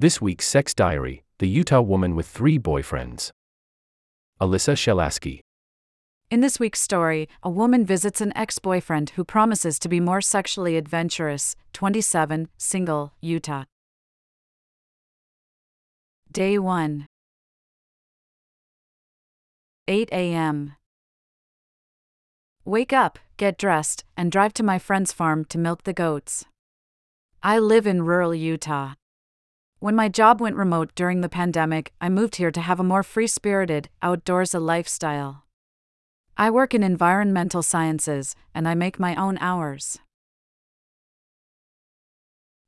This week's Sex Diary The Utah Woman with Three Boyfriends. Alyssa Shelasky. In this week's story, a woman visits an ex boyfriend who promises to be more sexually adventurous, 27, single, Utah. Day 1 8 a.m. Wake up, get dressed, and drive to my friend's farm to milk the goats. I live in rural Utah. When my job went remote during the pandemic, I moved here to have a more free spirited, outdoors lifestyle. I work in environmental sciences, and I make my own hours.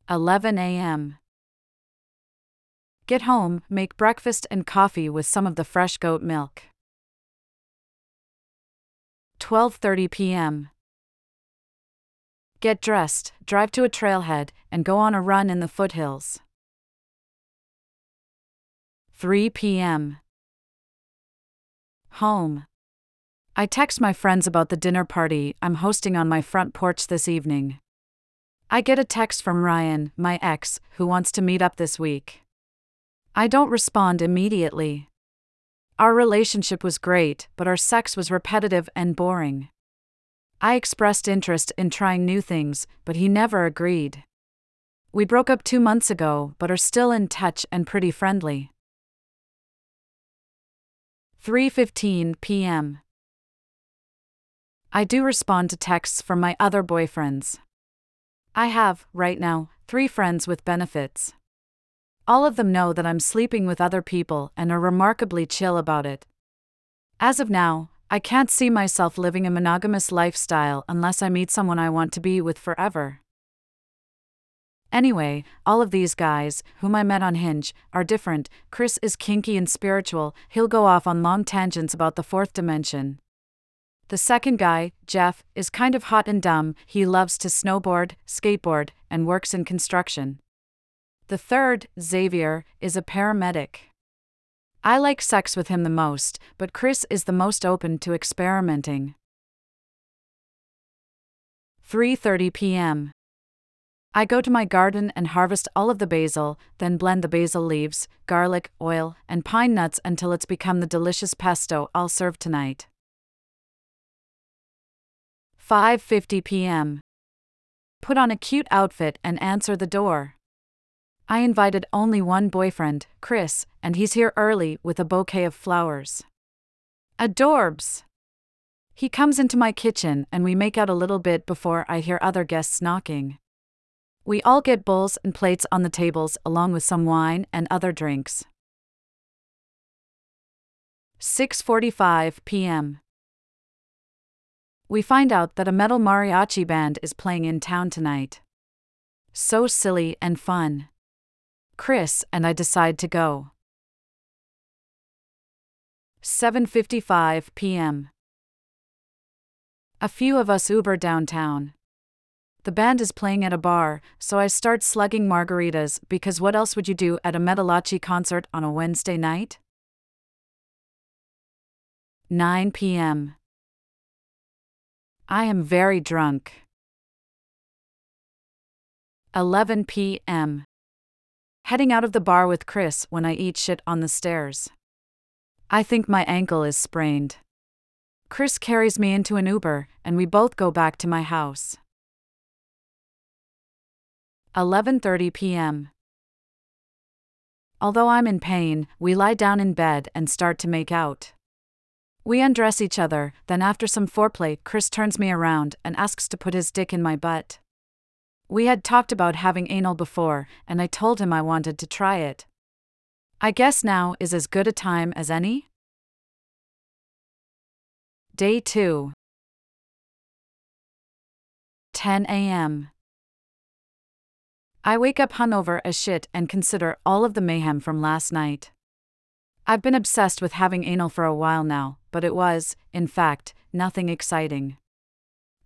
11 a.m. Get home, make breakfast and coffee with some of the fresh goat milk. 12:30 p.m. Get dressed, drive to a trailhead, and go on a run in the foothills. 3 p.m. Home. I text my friends about the dinner party I'm hosting on my front porch this evening. I get a text from Ryan, my ex, who wants to meet up this week. I don't respond immediately. Our relationship was great, but our sex was repetitive and boring. I expressed interest in trying new things, but he never agreed. We broke up two months ago, but are still in touch and pretty friendly. 3:15 p.m. I do respond to texts from my other boyfriends. I have, right now, 3 friends with benefits. All of them know that I'm sleeping with other people and are remarkably chill about it. As of now, I can't see myself living a monogamous lifestyle unless I meet someone I want to be with forever. Anyway, all of these guys, whom I met on Hinge, are different. Chris is kinky and spiritual, he'll go off on long tangents about the fourth dimension. The second guy, Jeff, is kind of hot and dumb, he loves to snowboard, skateboard, and works in construction. The third, Xavier, is a paramedic. I like sex with him the most, but Chris is the most open to experimenting. 3:30 p.m. I go to my garden and harvest all of the basil, then blend the basil leaves, garlic, oil, and pine nuts until it's become the delicious pesto I'll serve tonight. 5:50 p.m. Put on a cute outfit and answer the door. I invited only one boyfriend, Chris, and he's here early with a bouquet of flowers. Adorbs! He comes into my kitchen and we make out a little bit before I hear other guests knocking. We all get bowls and plates on the tables along with some wine and other drinks. 6:45 p.m. We find out that a metal mariachi band is playing in town tonight. So silly and fun. Chris and I decide to go. 7:55 p.m. A few of us Uber downtown. The band is playing at a bar, so I start slugging margaritas because what else would you do at a Metalachi concert on a Wednesday night? 9 p.m. I am very drunk. 11 p.m. Heading out of the bar with Chris when I eat shit on the stairs. I think my ankle is sprained. Chris carries me into an Uber, and we both go back to my house. 11:30 p.m. Although I'm in pain, we lie down in bed and start to make out. We undress each other, then after some foreplay, Chris turns me around and asks to put his dick in my butt. We had talked about having anal before, and I told him I wanted to try it. I guess now is as good a time as any? Day 2 10 a.m. I wake up hungover as shit and consider all of the mayhem from last night. I've been obsessed with having anal for a while now, but it was, in fact, nothing exciting.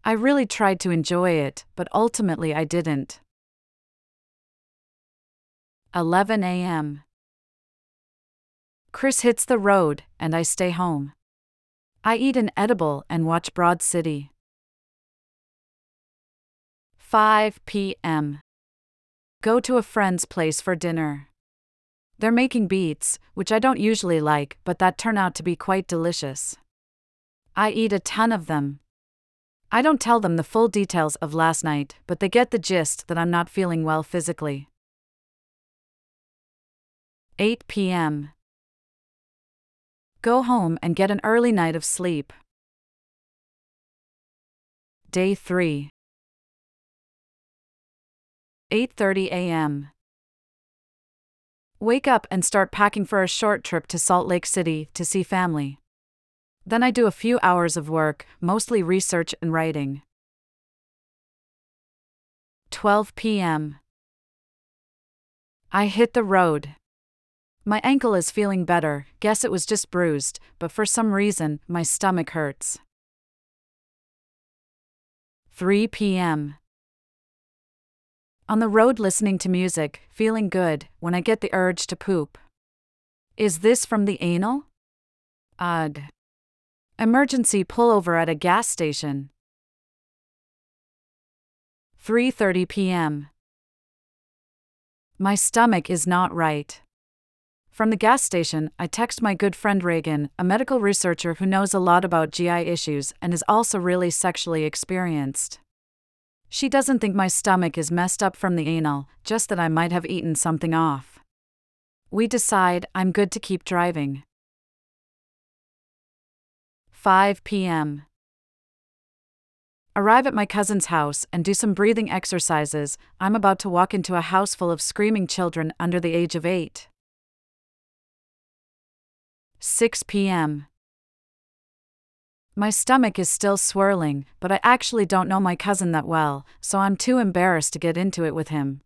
I really tried to enjoy it, but ultimately I didn't. 11 a.m. Chris hits the road, and I stay home. I eat an edible and watch Broad City. 5 p.m. Go to a friend's place for dinner. They're making beets, which I don't usually like, but that turn out to be quite delicious. I eat a ton of them. I don't tell them the full details of last night, but they get the gist that I'm not feeling well physically. 8 p.m. Go home and get an early night of sleep. Day 3. 8:30 a.m. Wake up and start packing for a short trip to Salt Lake City to see family. Then I do a few hours of work, mostly research and writing. 12 p.m. I hit the road. My ankle is feeling better, guess it was just bruised, but for some reason, my stomach hurts. 3 p.m. On the road listening to music, feeling good, when I get the urge to poop. Is this from the anal? Ugh. Emergency pullover at a gas station. 3:30 p.m. My stomach is not right. From the gas station, I text my good friend Reagan, a medical researcher who knows a lot about GI issues and is also really sexually experienced. She doesn't think my stomach is messed up from the anal, just that I might have eaten something off. We decide I'm good to keep driving. 5 p.m. Arrive at my cousin's house and do some breathing exercises. I'm about to walk into a house full of screaming children under the age of 8. 6 p.m. My stomach is still swirling, but I actually don't know my cousin that well, so I'm too embarrassed to get into it with him.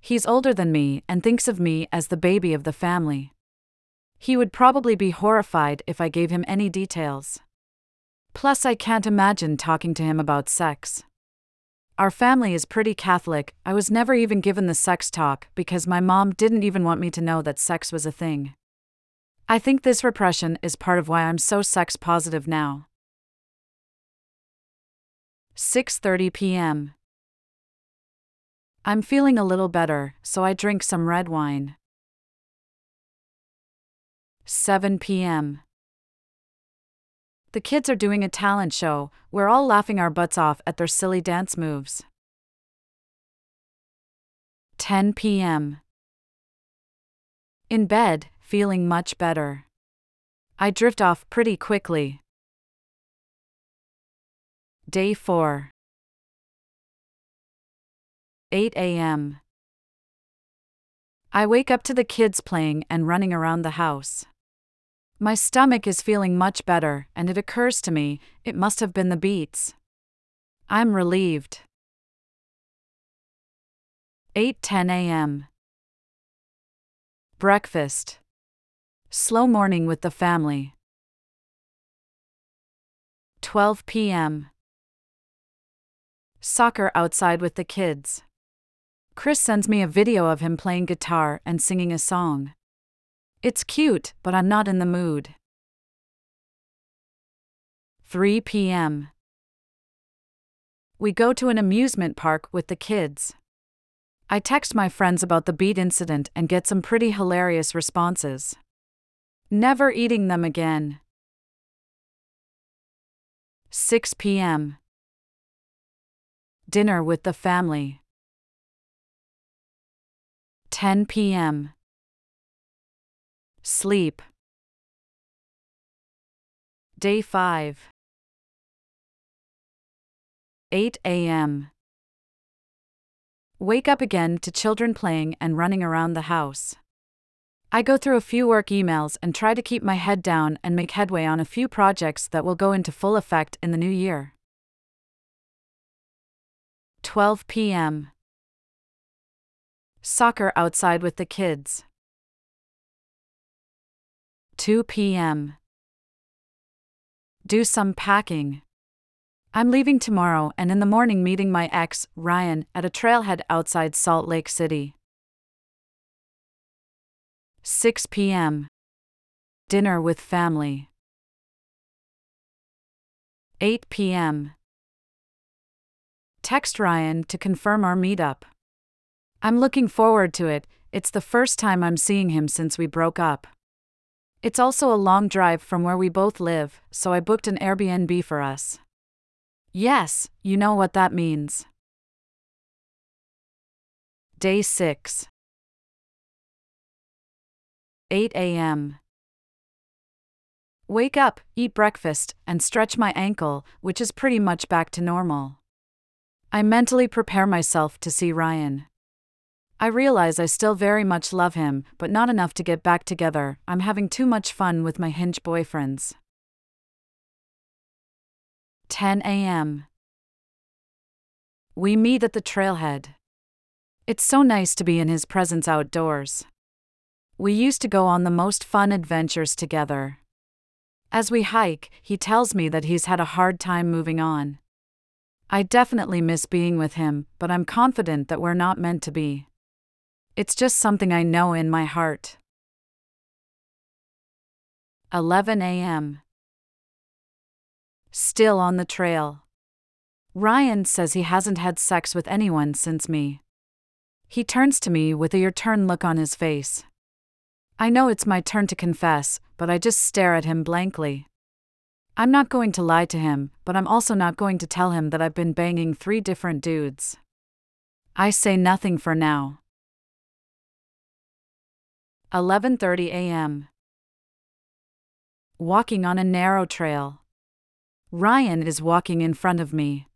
He's older than me and thinks of me as the baby of the family. He would probably be horrified if I gave him any details. Plus, I can't imagine talking to him about sex. Our family is pretty Catholic, I was never even given the sex talk because my mom didn't even want me to know that sex was a thing. I think this repression is part of why I'm so sex positive now. 6:30 p.m. I'm feeling a little better, so I drink some red wine. 7 p.m. The kids are doing a talent show, we're all laughing our butts off at their silly dance moves. 10 p.m. In bed, feeling much better. I drift off pretty quickly. Day 4. 8 a.m. I wake up to the kids playing and running around the house. My stomach is feeling much better, and it occurs to me it must have been the beets. I'm relieved. 8:10 a.m. Breakfast. Slow morning with the family. 12 p.m. Soccer outside with the kids. Chris sends me a video of him playing guitar and singing a song. It's cute, but I'm not in the mood. 3 p.m. We go to an amusement park with the kids. I text my friends about the beet incident and get some pretty hilarious responses. Never eating them again. 6 p.m. Dinner with the family. 10 p.m. Sleep. Day 5. 8 a.m. Wake up again to children playing and running around the house. I go through a few work emails and try to keep my head down and make headway on a few projects that will go into full effect in the new year. 12 p.m. Soccer outside with the kids. 2 p.m. Do some packing. I'm leaving tomorrow and in the morning meeting my ex, Ryan, at a trailhead outside Salt Lake City. 6 p.m. Dinner with family. 8 p.m. Text Ryan to confirm our meetup. I'm looking forward to it, It's the first time I'm seeing him since we broke up. It's also a long drive from where we both live, so I booked an Airbnb for us. Yes, you know what that means. Day 6. 8 a.m. Wake up, eat breakfast, and stretch my ankle, which is pretty much back to normal. I mentally prepare myself to see Ryan. I realize I still very much love him, but not enough to get back together. I'm having too much fun with my hinge boyfriends. 10 a.m. We meet at the trailhead. It's so nice to be in his presence outdoors. We used to go on the most fun adventures together. As we hike, he tells me that he's had a hard time moving on. I definitely miss being with him, but I'm confident that we're not meant to be. It's just something I know in my heart. 11 a.m. Still on the trail. Ryan says he hasn't had sex with anyone since me. He turns to me with a your turn look on his face. I know it's my turn to confess, but I just stare at him blankly. I'm not going to lie to him, but I'm also not going to tell him that I've been banging three different dudes. I say nothing for now. 11:30 a.m. Walking on a narrow trail. Ryan is walking in front of me.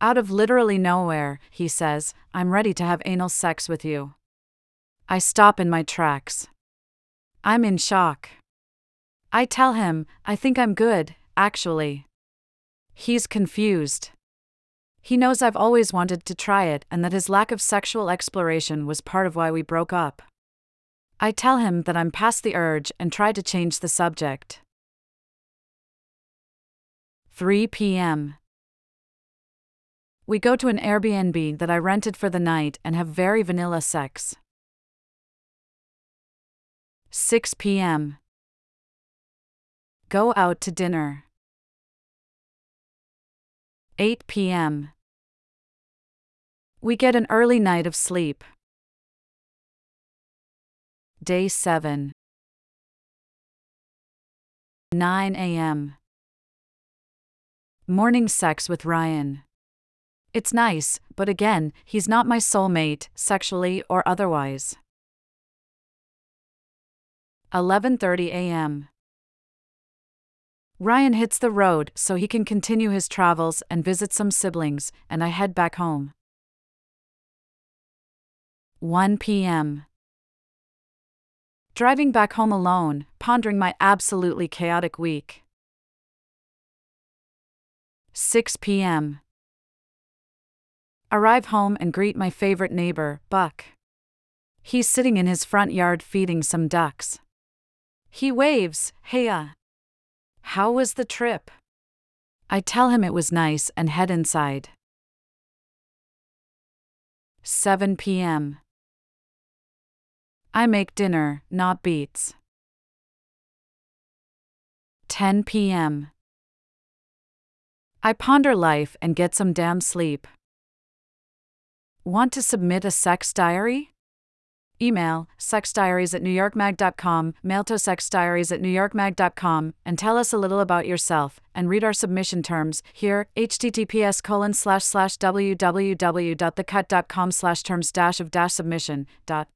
Out of literally nowhere, he says, "I'm ready to have anal sex with you." I stop in my tracks. I'm in shock. I tell him, I think I'm good, actually. He's confused. He knows I've always wanted to try it and that his lack of sexual exploration was part of why we broke up. I tell him that I'm past the urge and try to change the subject. 3 p.m. We go to an Airbnb that I rented for the night and have very vanilla sex. 6 p.m. Go out to dinner. 8 p.m. We get an early night of sleep. Day 7. 9 a.m. Morning sex with Ryan. It's nice, but again, he's not my soulmate, sexually or otherwise. 11:30 a.m. Ryan hits the road so he can continue his travels and visit some siblings, and I head back home. 1 p.m. Driving back home alone, pondering my absolutely chaotic week. 6 p.m. Arrive home and greet my favorite neighbor, Buck. He's sitting in his front yard feeding some ducks. He waves, Hey, uh. How was the trip? I tell him it was nice and head inside. 7 p.m. I make dinner, not beets. 10 p.m. I ponder life and get some damn sleep. Want to submit a sex diary? Email sexdiaries at newyorkmag.com, mail to sexdiaries at newyorkmag.com, and tell us a little about yourself, and read our submission terms here, https colon slash slash www.thecut.com slash terms dash of dash submission dot.